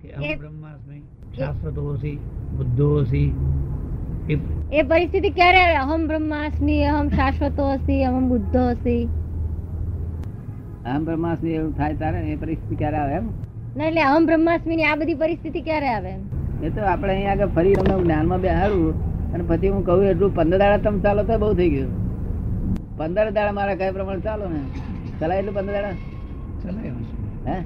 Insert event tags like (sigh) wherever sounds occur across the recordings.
કે એ- બ્રહ્માસ્મિ શાશ્વતોસી બુદ્ધોસી એ એ પરિસ્થિતિ ક્યારે આવે? અહમ બ્રહ્માસ્મિ અહમ શાશ્વતો અસી અહમ બુદ્ધો અસી આમ બ્રહ્માસ્મિ એવું થાય તારે? એ પરિસ્થિતિ ક્યારે આવે એમ? ના એટલે અહમ બ્રહ્માસ્મિ ની આ બધી પરિસ્થિતિ ક્યારે આવે એ તો આપણે અહીંયા આગળ ફરી તમને જ્ઞાનમાં બેહાડું અને પછી હું કહું એટલું પંદર દાડા તમે ચાલો તો બહુ થઈ ગયું. પંદર દાડા મારા કયા પ્રમાણે ચાલો ને? ચલાય એટલું પંદર દાડા? ચલાય હે?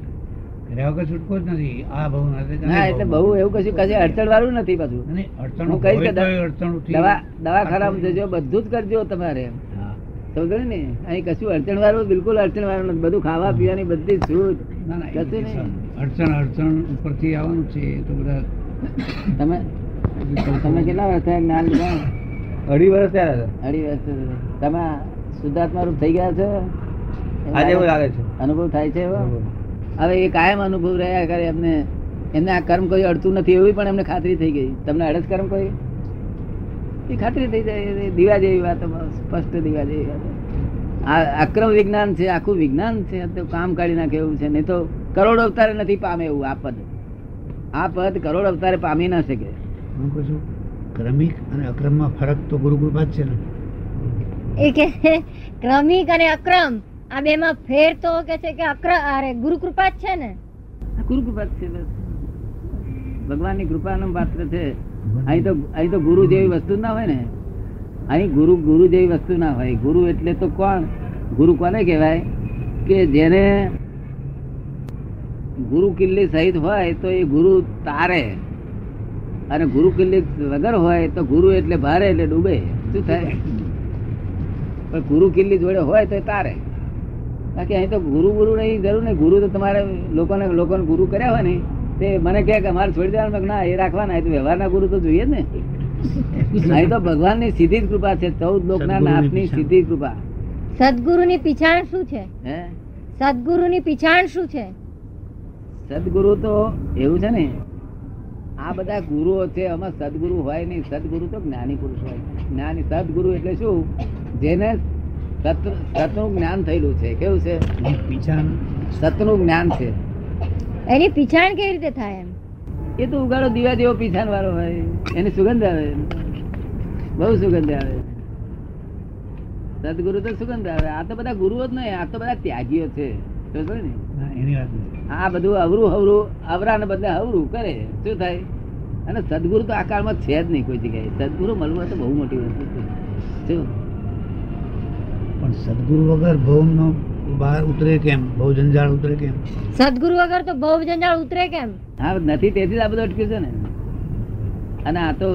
કર્યા છૂટકો જ નથી. આ બહુ નથી ના એટલે બહુ. એવું કશું કશું અડચણ વાળું નથી પાછું અડચણો હું કહીશ કે હોય તોય દ- અડચણોથી દવા દવાખાનામાં જજો બધું. જ કરજો તમારે હા. સમજો ને? અહીં કશું અડચણ વાળું બિલકુલ અડચણ વાળું નથી. બધું ખાવા પીવાની બધી છૂટ. કશું નહીં. અડચણ અડચણ ઉપરથી આવવાનું છે તો બધા તમે તમે કેટલા વર્ષ થયા જ્ઞાન લીધા? અઢી વર્ષ થયા અઢી વર્ષ તમે શુદ્ધાત્મા રૂપ થઈ ગયા છો? આજે એવું લાગે છે. અનુભવ થાય છે એવો? હવે એ કાયમ અનુભવ રહ્યા કરે એમને એમને આ કર્મ કોઈ અડતું નથી એવી પણ એમને ખાતરી થઈ ગઈ. તમને અડસ કર્મ કોઈ? એ ખાતરી થઈ જાય દીવા જેવી વાત સ્પષ્ટ દીવા જેવી વાત. આ અક્રમ વિજ્ઞાન છે આખું વિજ્ઞાન છે તો કામ કાઢી નાખે એવું છે. નહીં તો કરોડ અવતારે નથી પામે એવું આ પદ. આ પદ કરોડ અવતારે પામી ના શકે. હું કહું છું ક્રમિક અને અક્રમમાં ફરક તો ગુરુ કૃપા જ છે ને? એ કે ક્રમિક અને અક્રમ. આ બે માં ફેર તો કે છે કે અક્ર અરે ગુરુ કૃપા જ છે ને. ગુરુ કૃપા છે બસ. કૃપા નું પાત્ર છે. અહીં તો અહીં તો ગુરુ જેવી વસ્તુ ના હોય ને. અહીં ગુરુ ગુરુ જેવી વસ્તુ ના હોય. ગુરુ એટલે તો કોણ? ગુરુ કોને કહેવાય? કે જેને ગુરુ કિલ્લી સહિત હોય તો એ ગુરુ તારે. અને ગુરુ કિલ્લી વગર હોય તો ગુરુ એટલે ભારે એટલે ડૂબે. શું થાય? પણ ગુરુ કિલ્લી જોડે હોય તો તારે. બાકી અહીં તો ગુરુ ગુરુ નહીં જરૂર નહીં. ગુરુ તો તમારે લોકોને લોકોને ગુરુ કર્યા હોય ને તે મને કહે કે અમારે છોડી દેવાનું. ના એ રાખવાના. એ તો વ્યવહારના ગુરુ તો જોઈએ જ ને. અહીં તો ભગવાનની સીધી જ કૃપા છે. ચૌદ લોકના નાથની પીછાણ. સીધી કૃપા. સદગુરુની પીછાણ શું છે? હે? સદગુરુની પીછાણ શું છે? સદગુરુ તો એવું છે ને આ બધા ગુરુઓ છે આમાં સદગુરુ હોય નહીં. સદગુરુ તો જ્ઞાની પુરુષ હોય. જ્ઞાની સદગુરુ એટલે શું? જેને સતનું જ્ઞાન થયેલું છે. કેવું છે? સતનું જ્ઞાન છે. એની પીછાણ કેવી રીતે થાય એમ? એ તો ઉગાડો દીવા જેવો પીછાણ વાળો હોય. એની સુગંધ આવે. બહુ સુગંધ આવે. સદગુરુ તો સુગંધ આવે. આ તો બધા ગુરુઓ જ નહીં આ તો બધા ત્યાગીઓ છે. આ બધું અવરું હવરું અવરા ને બદલે હવરું કરે. શું થાય? અને સદગુરુ તો આ કાળમાં છે જ નહીં કોઈ જગ્યાએ. સદગુરુ મળવું તો બહુ મોટી વસ્તુ છે. શું? સદગુરુ વગર ભવનો બહાર ઉતરે કેમ? બહુ જંજાળ ઉતરે કેમ? સદગુરુ વગર તો બહુ જંજાળ ઉતરે કેમ? હા નથી તેથી જ આ બધું અટક્યું છે ને. અને આ તો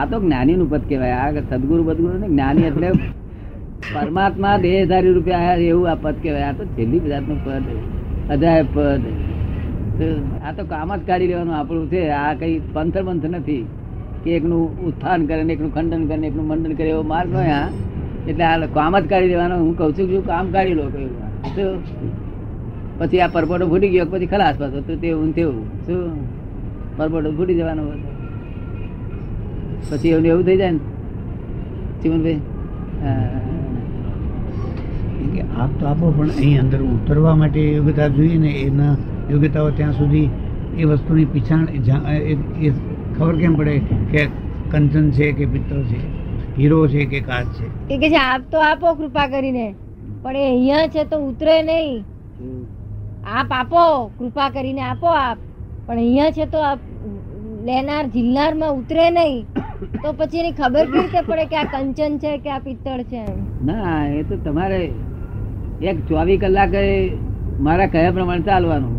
આ તો જ્ઞાની નું પદ કહેવાય. આ સદગુરુ બદગુરુ ને જ્ઞાની એટલે પરમાત્મા દેહધારી રૂપે આવ્યા એવું આ પદ કહેવાય. આ તો છેલ્લી જાતનું પદ અજાય પદ આ તો કામ જ કાઢી લેવાનું આપણું છે. આ કઈ પંથર પંથ નથી. કે એકનું ઉત્થાન કરે ને એકનું ખંડન કરે ને એકનું મંડન કરે એવો માર્ગ નહીં આ એટલે આ કામ જ કાઢી દેવાનું, હું કઉ છું કે કામ કાઢી લો કહ્યું પછી આ પરપોટો ફૂટી ગયો પછી ખલાસ પાછો, તો તેવું તેવું. શું પરપોટો ફૂટી જવાનો પછી. એવું એવું થઈ જાય ને. ચીમનભાઈ? આપ તો આપો પણ અહીં અંદર ઉતરવા માટે યોગ્યતા જોઈએ ને, એના યોગ્યતાઓ ત્યાં સુધી એ વસ્તુની પીછાણ એ ખબર કેમ પડે કે કંચન છે કે પિત્તળ છે? હીરો છે કે કાચ છે? એ કે છે આપ તો આપો કૃપા કરીને. પણ એ અહીંયા છે તો ઉતરે નહીં. આપ આપો કૃપા કરીને આપો આપ. પણ અહીંયા છે તો આપ લેનાર જિલ્લારમાં ઉતરે નહીં. તો પછી એની ખબર કેવી રીતે પડે કે આ કંચન છે કે આ પિત્તળ છે ના એ તો તમારે એક ચોવીસ કલાકે મારા કયા પ્રમાણે ચાલવાનું.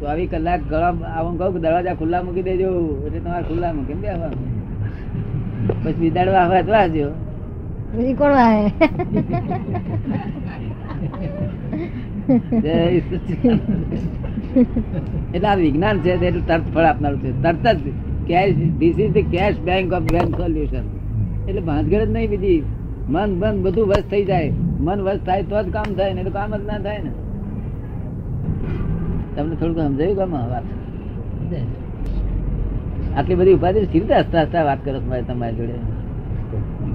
ચોવીસ કલાક ગળા આવું કહું કે દરવાજા ખુલ્લા મૂકી દેજો એટલે તમારે ખુલ્લા મૂકી બેસવાનું? પછી બિદાડવા આવે તો વાહે એટલે આ વિજ્ઞાન છે એટલું તરત ફળ આપનારું છે. તરત જ cash this is the cash bank of bank solution એટલે ભાંજગડ જ નહીં બીજી. મન બંધ બધું વસ્ત થઈ જાય. મન વશ થાય તો જ કામ થાય ને તો કામ જ ના થાય ને. તમને થોડુંક સમજાયું કામ વાત. આટલી બધી ઉપાધિ સી રીતે હસતા હસતા વાત કરો છો તમારી જોડે.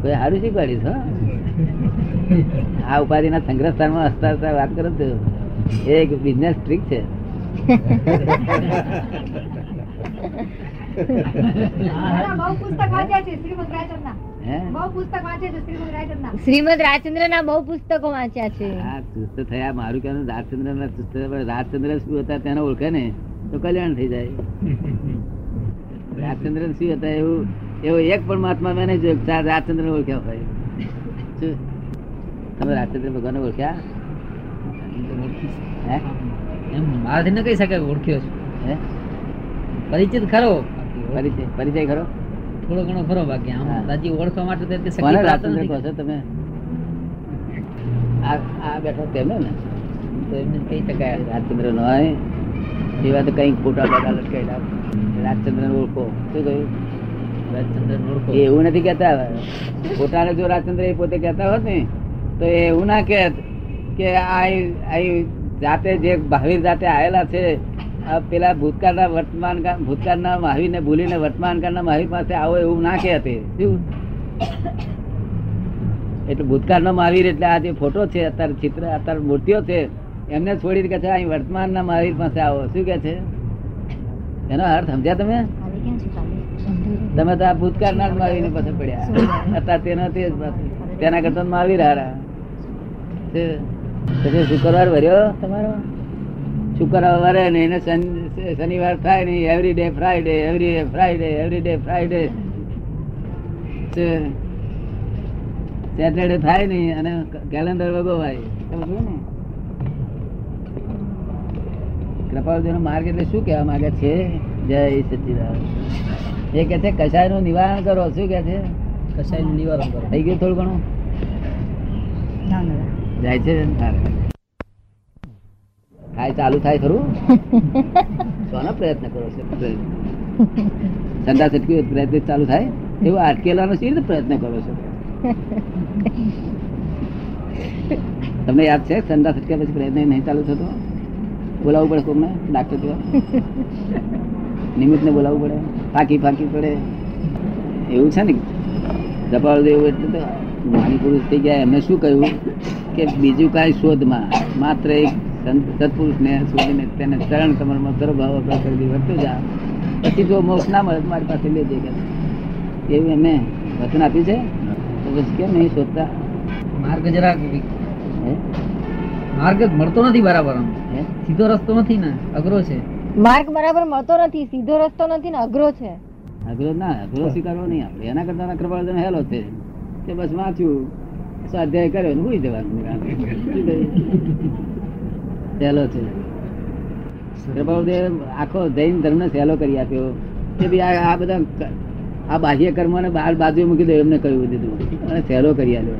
કોઈ સારું શીખવાડીશ હા? આ ઉપાધિના સંગ્રહ સ્થાનમાં હસતા હસતા વાત કરો છો. એ એક બિઝનેસ ટ્રીક છે. બહુ પુસ્તક વાંચ્યા છે શ્રીમદ. હે? બહુ પુસ્તક વાંચ્યા શ્રીમદ રાજચંદ્રના. રાજચંદ્ર ના બહુ પુસ્તકો વાંચ્યા છે. હા ચુસ્ત થયા. મારું કહેવાનું રાજચંદ્ર ના ચુસ્ત રાજચંદ્ર શું હતા તેને ઓળખે ને? તો કલ્યાણ થઈ જાય. (laughs) રાજચંદ્ર શું હતા એવું? એવો એક પણ મહાત્મા મેં નહીં જોયો ચાર રાજચંદ્ર ઓળખ્યા હોય. શું? તમે રાજચંદ્ર ભગવાન ઓળખ્યા? હે? એમ મારાથી ન કહી શકાય ઓળખ્યો છું. હે? પરિચિત ખરો. પરિચય પરિચય ખરો? થોડો ઘણો ખરો બાકી આમ દાદી ઓળખવા માટે તે શક્તિ રાજચંદ્ર કહો છો તમે. આ આ બેઠો તેમને ને. તો એમને કહી શકાય. રાજચંદ્ર નો હોય એવા તો કઈ ખોટા બધા લટકાયેલા રાજચંદ્ર ઓળખો. શું કહ્યું? એવું નથી કેતા પોતાને જો રાજચંદ્ર એ પોતે કેતા હોત ને તો એ એવું ના કે કે આ જાતે જે ભાવિર જાતે આવેલા છે પેલા ભૂતકાળના વર્તમાન ભૂતકાળના મહાવીરને ભૂલીને વર્તમાન કાળના મહાવીર પાસે આવો એવું ના કહેતે. શું? એટલે ભૂતકાળનો મહાવીર એટલે આ જે ફોટો છે, અત્યારે ચિત્ર, અત્યારે મૂર્તિઓ છે, એમને છોડીને કે છે અહીં વર્તમાનના મહાવીર પાસે આવો. શું કે છે? એનો અર્થ સમજ્યા તમે? તમે તો આ ભૂતકાળના જ મહાવીરને પાસે પડ્યા. અત્યારે તેનો તે તેના કરતા મહાવીર હારા પછી શુક્રવાર ભર્યો તમારો? શુક્રવાર વરે ને એને શનિવાર થાય ને every day Friday every day Friday every day Friday Saturday થાય નહીં અને કેલેન્ડર વગોવાય. ને કૃપાળુદેવ નો? માર્ગ એટલે શું કહેવા માંગે છે? જય સચિદાન એ કે છે કસાયનું નિવારણ કરો. શું કે છે? કસાયનું નિવારણ કરો. થઈ ગયું થોડું ઘણું? જાય છે સારું. થાય, ચાલુ થાય ખરું? કોનો પ્રયત્ન કરો છો? સટકી પ્રયત્ન ચાલુ થાય. એવું અટકેલાનો સી રીતે પ્રયત્ન કરો છો? તમને યાદ છે સંડા સટક્યા પછી પ્રયત્ન નહીં ચાલુ થતો? બોલાવવું પડે કોકને? ડાક્ટર જોવા? નિમિત્તને બોલાવવું પડે? ફાંકી ફાંકી પડે? એવું છે ને? જપાળ દેવું એટલે તો માની પુરુષ થઈ ગયા, એમને શું કહ્યું? કે બીજું કાંઈ શોધમાં, માત્ર એક સંત સત્પુરુષને શોધીને તેને ચરણ કમરમાં સર્વ ભાવ કરી દીધો વધતો જા. પછી જો મોક્ષ ના મળે તો મારી પાસે લેજે કે એવું એમને વચન આપ્યું છે? તો પછી કેમ નહીં શોધતા? માર્ગ જરાક માર્ગ જ મળતો નથી બરાબર આમ. સીધો રસ્તો નથી ને અઘરો છે. માર્ગ બરાબર મળતો નથી સીધો રસ્તો નથી ને અઘરો છે. અઘરો ના અઘરો સ્વીકારવો નહીં આપણે. એના કરતા કૃપાળજન હેલો છે. કે બસ વાંચ્યું સ્વાધ્યાય કર્યો ને ભૂલી જવાનું? સહેલો છે. પ્રભાવદેવ આખો જૈન ધર્મને સહેલો કરી આપ્યો. કે ભઈ આ બધા આ બાહ્ય કર્મોને બહાર બાજુ મૂકી દો એમને કહ્યું દીધું અને સહેલો કરી આપ્યો.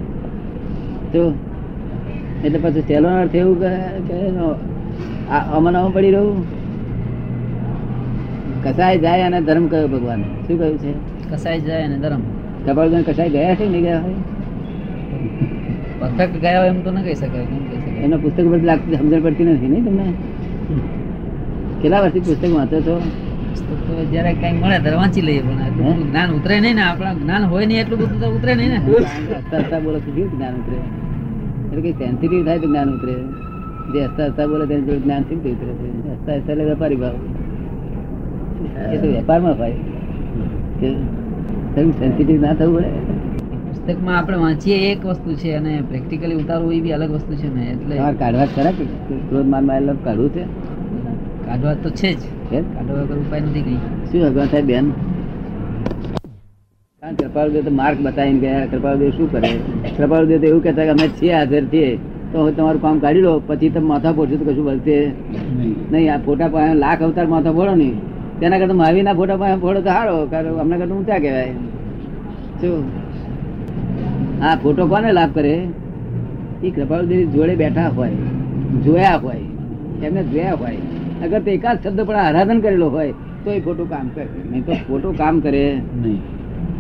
તો એટલે પછી સહેલો અર્થ એવું કે કે અમન અમ પડી રહ્યું કસાય જાય અને ધર્મ કયો ભગવાન? શું કહ્યું છે? કસાય જાય અને ધર્મ. કપાળજન કસાય ગયા છે કે નહીં ગયા હોય? પથક ગયા હોય એમ તો ન કહી શકાય કેમ શકાય એના પુસ્તક પર લાગતી સમજણ પડતી નથી નહીં તમને? કેટલા વર્ષથી પુસ્તક વાંચો છો? જયારે કઈ મળે ત્યારે વાંચી લઈએ પણ જ્ઞાન ઉતરે નહીં ને આપણા જ્ઞાન હોય નહીં એટલું બધું તો ઉતરે નહીં ને. હસતા હસતા બોલો જ્ઞાન ઉતરે? એટલે કઈ સેન્સિટિવ થાય તો જ્ઞાન ઉતરે. જે હસતા હસતા બોલે તેની જોડે જ્ઞાન કેમ ઉતરે છે? હસતા હસતા એટલે વેપારી ભાવ. એ તો વેપારમાં ભાઈ સેન્સિટિવ ના થવું પડે? પુસ્તકમાં આપણે વાંચીએ એક વસ્તુ છે અને પ્રેક્ટિકલી ઉતારવું એ બી અલગ વસ્તુ છે ને એટલે કાઢવા જ ખરા કે ક્રોધ માનમાં કાઢવું છે? કાઢવા તો છે જ. છે કાઢવા વગર ઉપાય નથી કઈ. શું અગવા થાય બેન? કારણ કૃપાળુદેવ તો માર્ક બતાવીને ગયા કૃપાળુદેવ શું કરે? કૃપાળુદેવ તો એવું કહેતા કે અમે છીએ હાજર છીએ તો હવે તમારું કામ કાઢી લો પછી તમે માથા પોડશો તો કશું બનશે? નહીં. આ ફોટા પાસે લાખ અવતાર માથા ફોડો નહીં. તેના કરતા મહાવીરના ફોટા પાસે ફોડો તો સારો કારણ અમને કરતા ઊંચા કહેવાય. શું? હા ફોટો કોને લાભ કરે? એ કૃપાળુદેવ જોડે બેઠા હોય જોયા હોય એમને જોયા હોય. અગર તે એકાદ શબ્દ પણ આરાધન કરેલો હોય તો એ ફોટો કામ કરે. નહીં તો ફોટો કામ કરે. નહીં.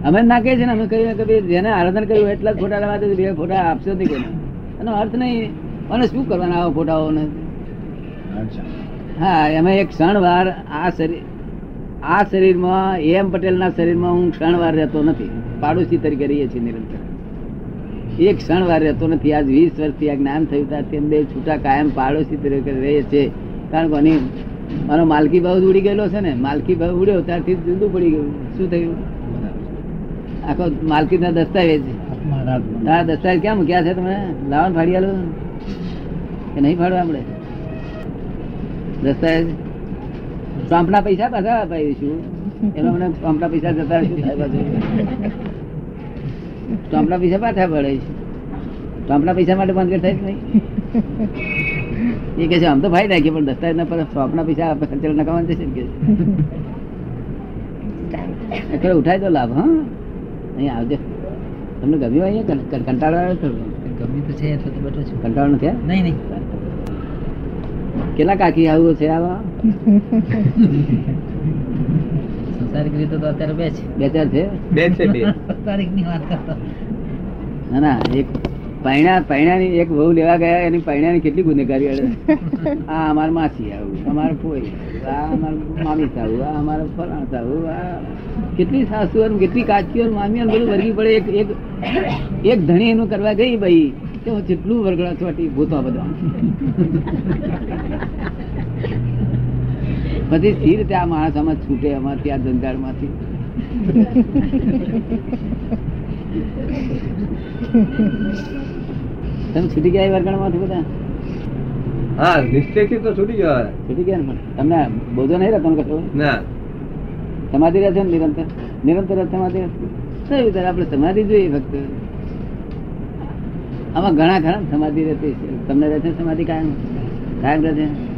અમે ના કહીએ છીએ ને અમે કહીએ કે ભાઈ જેને આરાધન કર્યું એટલા જ ફોટા લેવા દે બે ફોટા આપશો નહીં કોઈ એનો અર્થ નહીં. અને શું કરવાના આવા ફોટાઓને? હા એમાં એક ક્ષણવાર આ શરીર આ શરીરમાં એમ પટેલના શરીરમાં હું ક્ષણવાર રહેતો નથી. પાડોશી તરીકે રહીએ છીએ નિરંતર. એક ક્ષણ વાર રહેતો નથી. આજ વીસ વર્ષથી આ જ્ઞાન થયું ત્યારથી એમ બે છૂટા કાયમ પાડોશી તરીકે રહે છે. કારણ કે એની મારો માલકી ભાવ ઉડી ગયેલો છે ને. માલકી ભાવ ઉડ્યો ત્યારથી જુદું પડી ગયું. શું થયું? આખો માલકીના દસ્તાવેજ. તારા દસ્તાવેજ ક્યાં મૂક્યા છે તમે? લાવણ ફાડી આલો. કે નહીં ફાડવા આપણે? દસ્તાવેજ? સ્વામ્પના પૈસા પાછા અપાવીશું એનો મને સ્વામ્પના પૈસા જતા રહે, સ્વામ્પના પૈસા પાછા પડે છે. સ્વામ્પના પૈસા માટે બંધ થાય જ નહીં? એ કે છે આમ તો ફાઈ નાખીએ પણ દસ્તાવેજ ના પડે સ્વામ્પના પૈસા ખર્ચેલ નકામા જશે કે છે. ઉઠાય ઉઠાઈ દો લાભ હા? અહીં આવજો. તમને ગમ્યું અહીંયા કં- કં- કંટાળો આવ્યો તો ગમ્યું તો છે એટલે તો બેઠો છું. કંટાળો નથી નહીં નહીં. કેટલા કાકી આવું છે આવા? સંસારિક રીતે તો અત્યારે બે છે. બે ચાર છે? બે છે બે. (laughs) તારીખની વાત કરતો. ના ના એક પૈણા પૈણાની એક વહુ લેવા ગયા એની પૈણાની કેટલી ગુનેગારી અડે (laughs) આ અમાર માસી આવું અમારે ફોઈ આ અમાર મામી સાવું આ અમારે ફલાણ સાવું આ કેટલી સાસુ અને કેટલી કાચીઓ અને મામીઓ ને બધું વર્ગી પડે. એક એક એક ધણી એનું કરવા ગઈ ભાઈ તો જેટલું વરગડા છોટી ભૂતો બધા. (laughs) પછી સી રીતે આ માણસ આમાં છૂટે અમારથી આ જંજાળમાંથી તમે છૂટી ગયા વર્ગણમાંથી બધા? હા નિશ્ચયથી તો છૂટી ગયા છૂટી ગયા ને તમને બોધો નહીં રહેતો કશો ના. સમાધિ રહે છે ને નિરંતર? નિરંતર સમાધિ રહે? છે? કઈ રીતે? આપણે સમાધિ જોઈએ ફક્ત. આમાં ઘણા ઘણા સમાધિ રહેતી તમને રહે છે સમાધિ કાયમ? કાયમ રહે છે?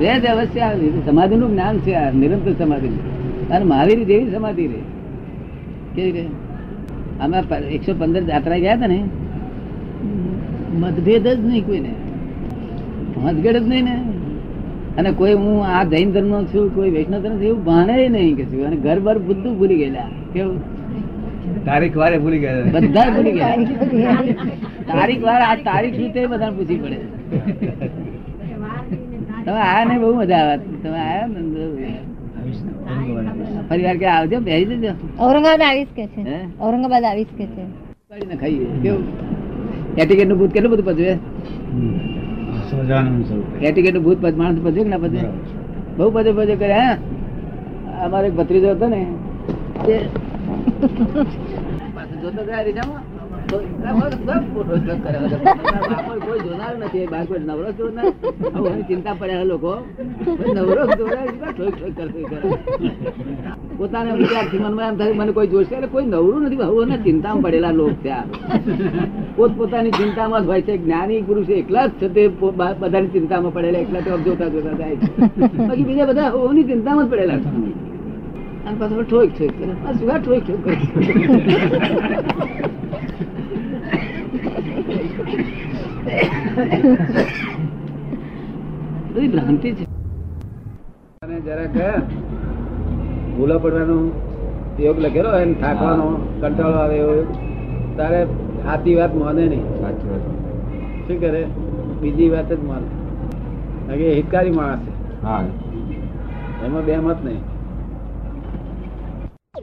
છે અવશ્ય સમાધિ નું જ્ઞાન છે આ નિરંતર સમાધિ. અને મહાવીર જેવી સમાધિ રે. કેવી રે? અમે એકસો પંદર જાત્રા ગયા હતા ને? મતભેદ જ નહીં કોઈને. મતભેદ જ નહીં ને. અને કોઈ હું આ જૈન ધર્મ છું કોઈ વૈષ્ણવ ધર્મ એવું ભાણે નહીં કે છું અને ઘર બર બધું ભૂલી ગયેલા. કેવું? તારીખ વારે ભૂલી ગયા બધા ભૂલી ગયા. તારીખ વાર આ તારીખ રીતે તે બધાને પૂછી પડે. તમે આયા ને બહુ મજા આવે. તમે આયા ને ફરી વાર કે આવજો? બેસી જજો. ઔરંગાબાદ આવીશ કે છે? ઔરંગાબાદ આવીશ કે છે? કરીને ખાઈએ. કેવું? એટિકેટનું ભૂત કેટલું બધું સ્વરૂપે એટિકેટનું ભૂત માણસ પચવે કે ના પચવે બહુ પચે પચે કરે હા? અમારો એક ભત્રીજો હતો ને (laughs) જોતો ગયા રીઢામાં. કોઈ. ચિંતા પડ્યા લોકો. નવરો. પોતાને મને કોઈ જોશે કોઈ નવરું નથી. ચિંતામાં પડેલા લોક ત્યાં. પોત પોતાની ચિંતામાં જ હોય છે. જ્ઞાની પુરુષ એકલા જ છે તે બધાની ચિંતામાં પડેલા. એકલા તો જોતા જોતા જાય બાકી બીજા બધા હોવાની ચિંતામાં જ પડેલા છે. અને પાછો ઠોક ઠોક કરે. શું ઠોક ઠોક કરે. બધી ભ્રાંતિ છે. અને જરાક ભૂલો પડવાનો યોગ લખેલો એને થાકવાનો કંટાળો આવે એવો તારે સાચી વાત માને નહીં. સાચી વાત. શું કરે? બીજી વાત જ માને. કારણ કે હિતકારી માણસ છે. હા. એમાં બે મત નહીં.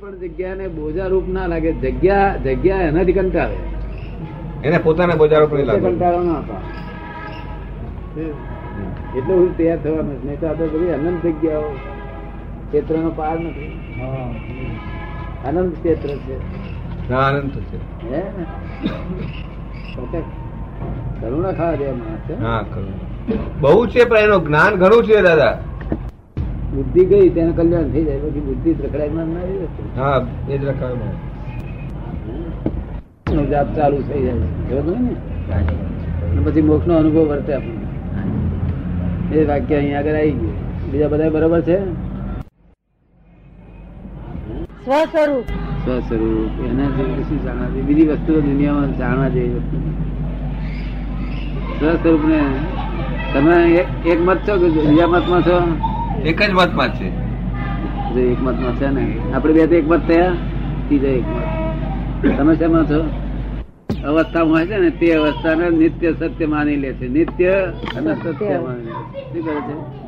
પણ જગ્યાને બોજા રૂપ ના લાગે. જગ્યા જગ્યા એનાથી કંટાળે. એને પોતાને બજારો પર લાગે. કંટાળો ના હતા એટલે હું તૈયાર થવાનું છે. નહીં તો આપણે બધી અનંત જગ્યાઓ. ક્ષેત્રનો પાર નથી. અનંત ક્ષેત્ર છે. અનંત છે. હે? કરુણા ખાવા દે માણસ છે? હા કરુણા. બહુ છે પણ એનું જ્ઞાન ઘણું છે દાદા. બુદ્ધિ ગઈ તેનું કલ્યાણ થઈ જાય. પછી બુદ્ધિ રખડાય ના રહી હા એ જ રખાવે નો જાપ ચાલુ થઈ જાય છે. ને? પછી મોક્ષ નો અનુભવ વર્તે આપણને. એ વાક્ય અહીંયા આગળ આવી ગયું. બીજા બધા બરોબર છે? સ્વસ્વરૂપ. સ્વસ્વરૂપ. એના જેવું શું જાણવા બીજી વસ્તુ દુનિયામાં જાણવા જેવી વસ્તુ સ્વસ્વરૂપ ને તમે એક- એક મત છો કે બીજા મતમાં છો? એક જ મતમાં જ છે. જો એક મતમાં છે ને. આપણે બે તો એક મત થયા ત્રીજા એક મત. તમે શેમાં છો? અવસ્થામાં હોય છે ને તે અવસ્થાને નિત્ય સત્ય માની લે છે. નિત્ય અને સત્ય. માની લે છે. શું કરે છે?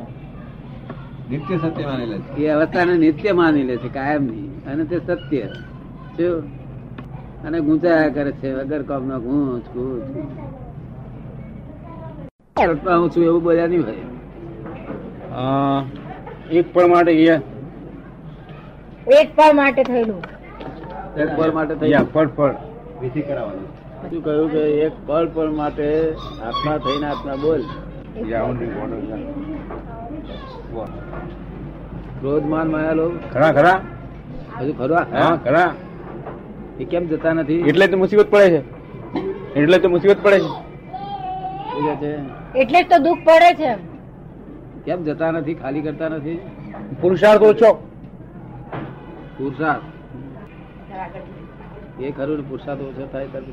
નિત્ય સત્ય માનેલા છે. એ અવસ્થાને નિત્ય માની લે છે કાયમ નહીં અને તે સત્ય. શું? અને ગુંચાયા કરે છે વગર કામના નો ગુંચ. ગુંચ હું છું એવું બોલ્યા નહીં ભાઈ એક પણ માટે ગયા એક પળ માટે થયેલું. એક પળ માટે થઈ યા, પળ પળ વિધિ કરાવવાની. શું કહ્યું કે એક પળ પળ માટે આત્મા થઈને આત્મા બોલ. યા, only water, યા. વાહ. ક્રોધ માન માયા લોભ ખરા ખરા. હજુ ખરા? હા ખરા. એ કેમ જતા નથી? એટલે તો મુસીબત પડે છે. એટલે તો મુસીબત પડે છે. એટલે જ તો દુઃખ પડે છે કેમ જતા નથી? ખાલી કરતા નથી? પુરુષાર્થ ઓછો. પુરુષાર્થ? એ ખરું પુરુષાર્થ ઓછો થાય ત્યારે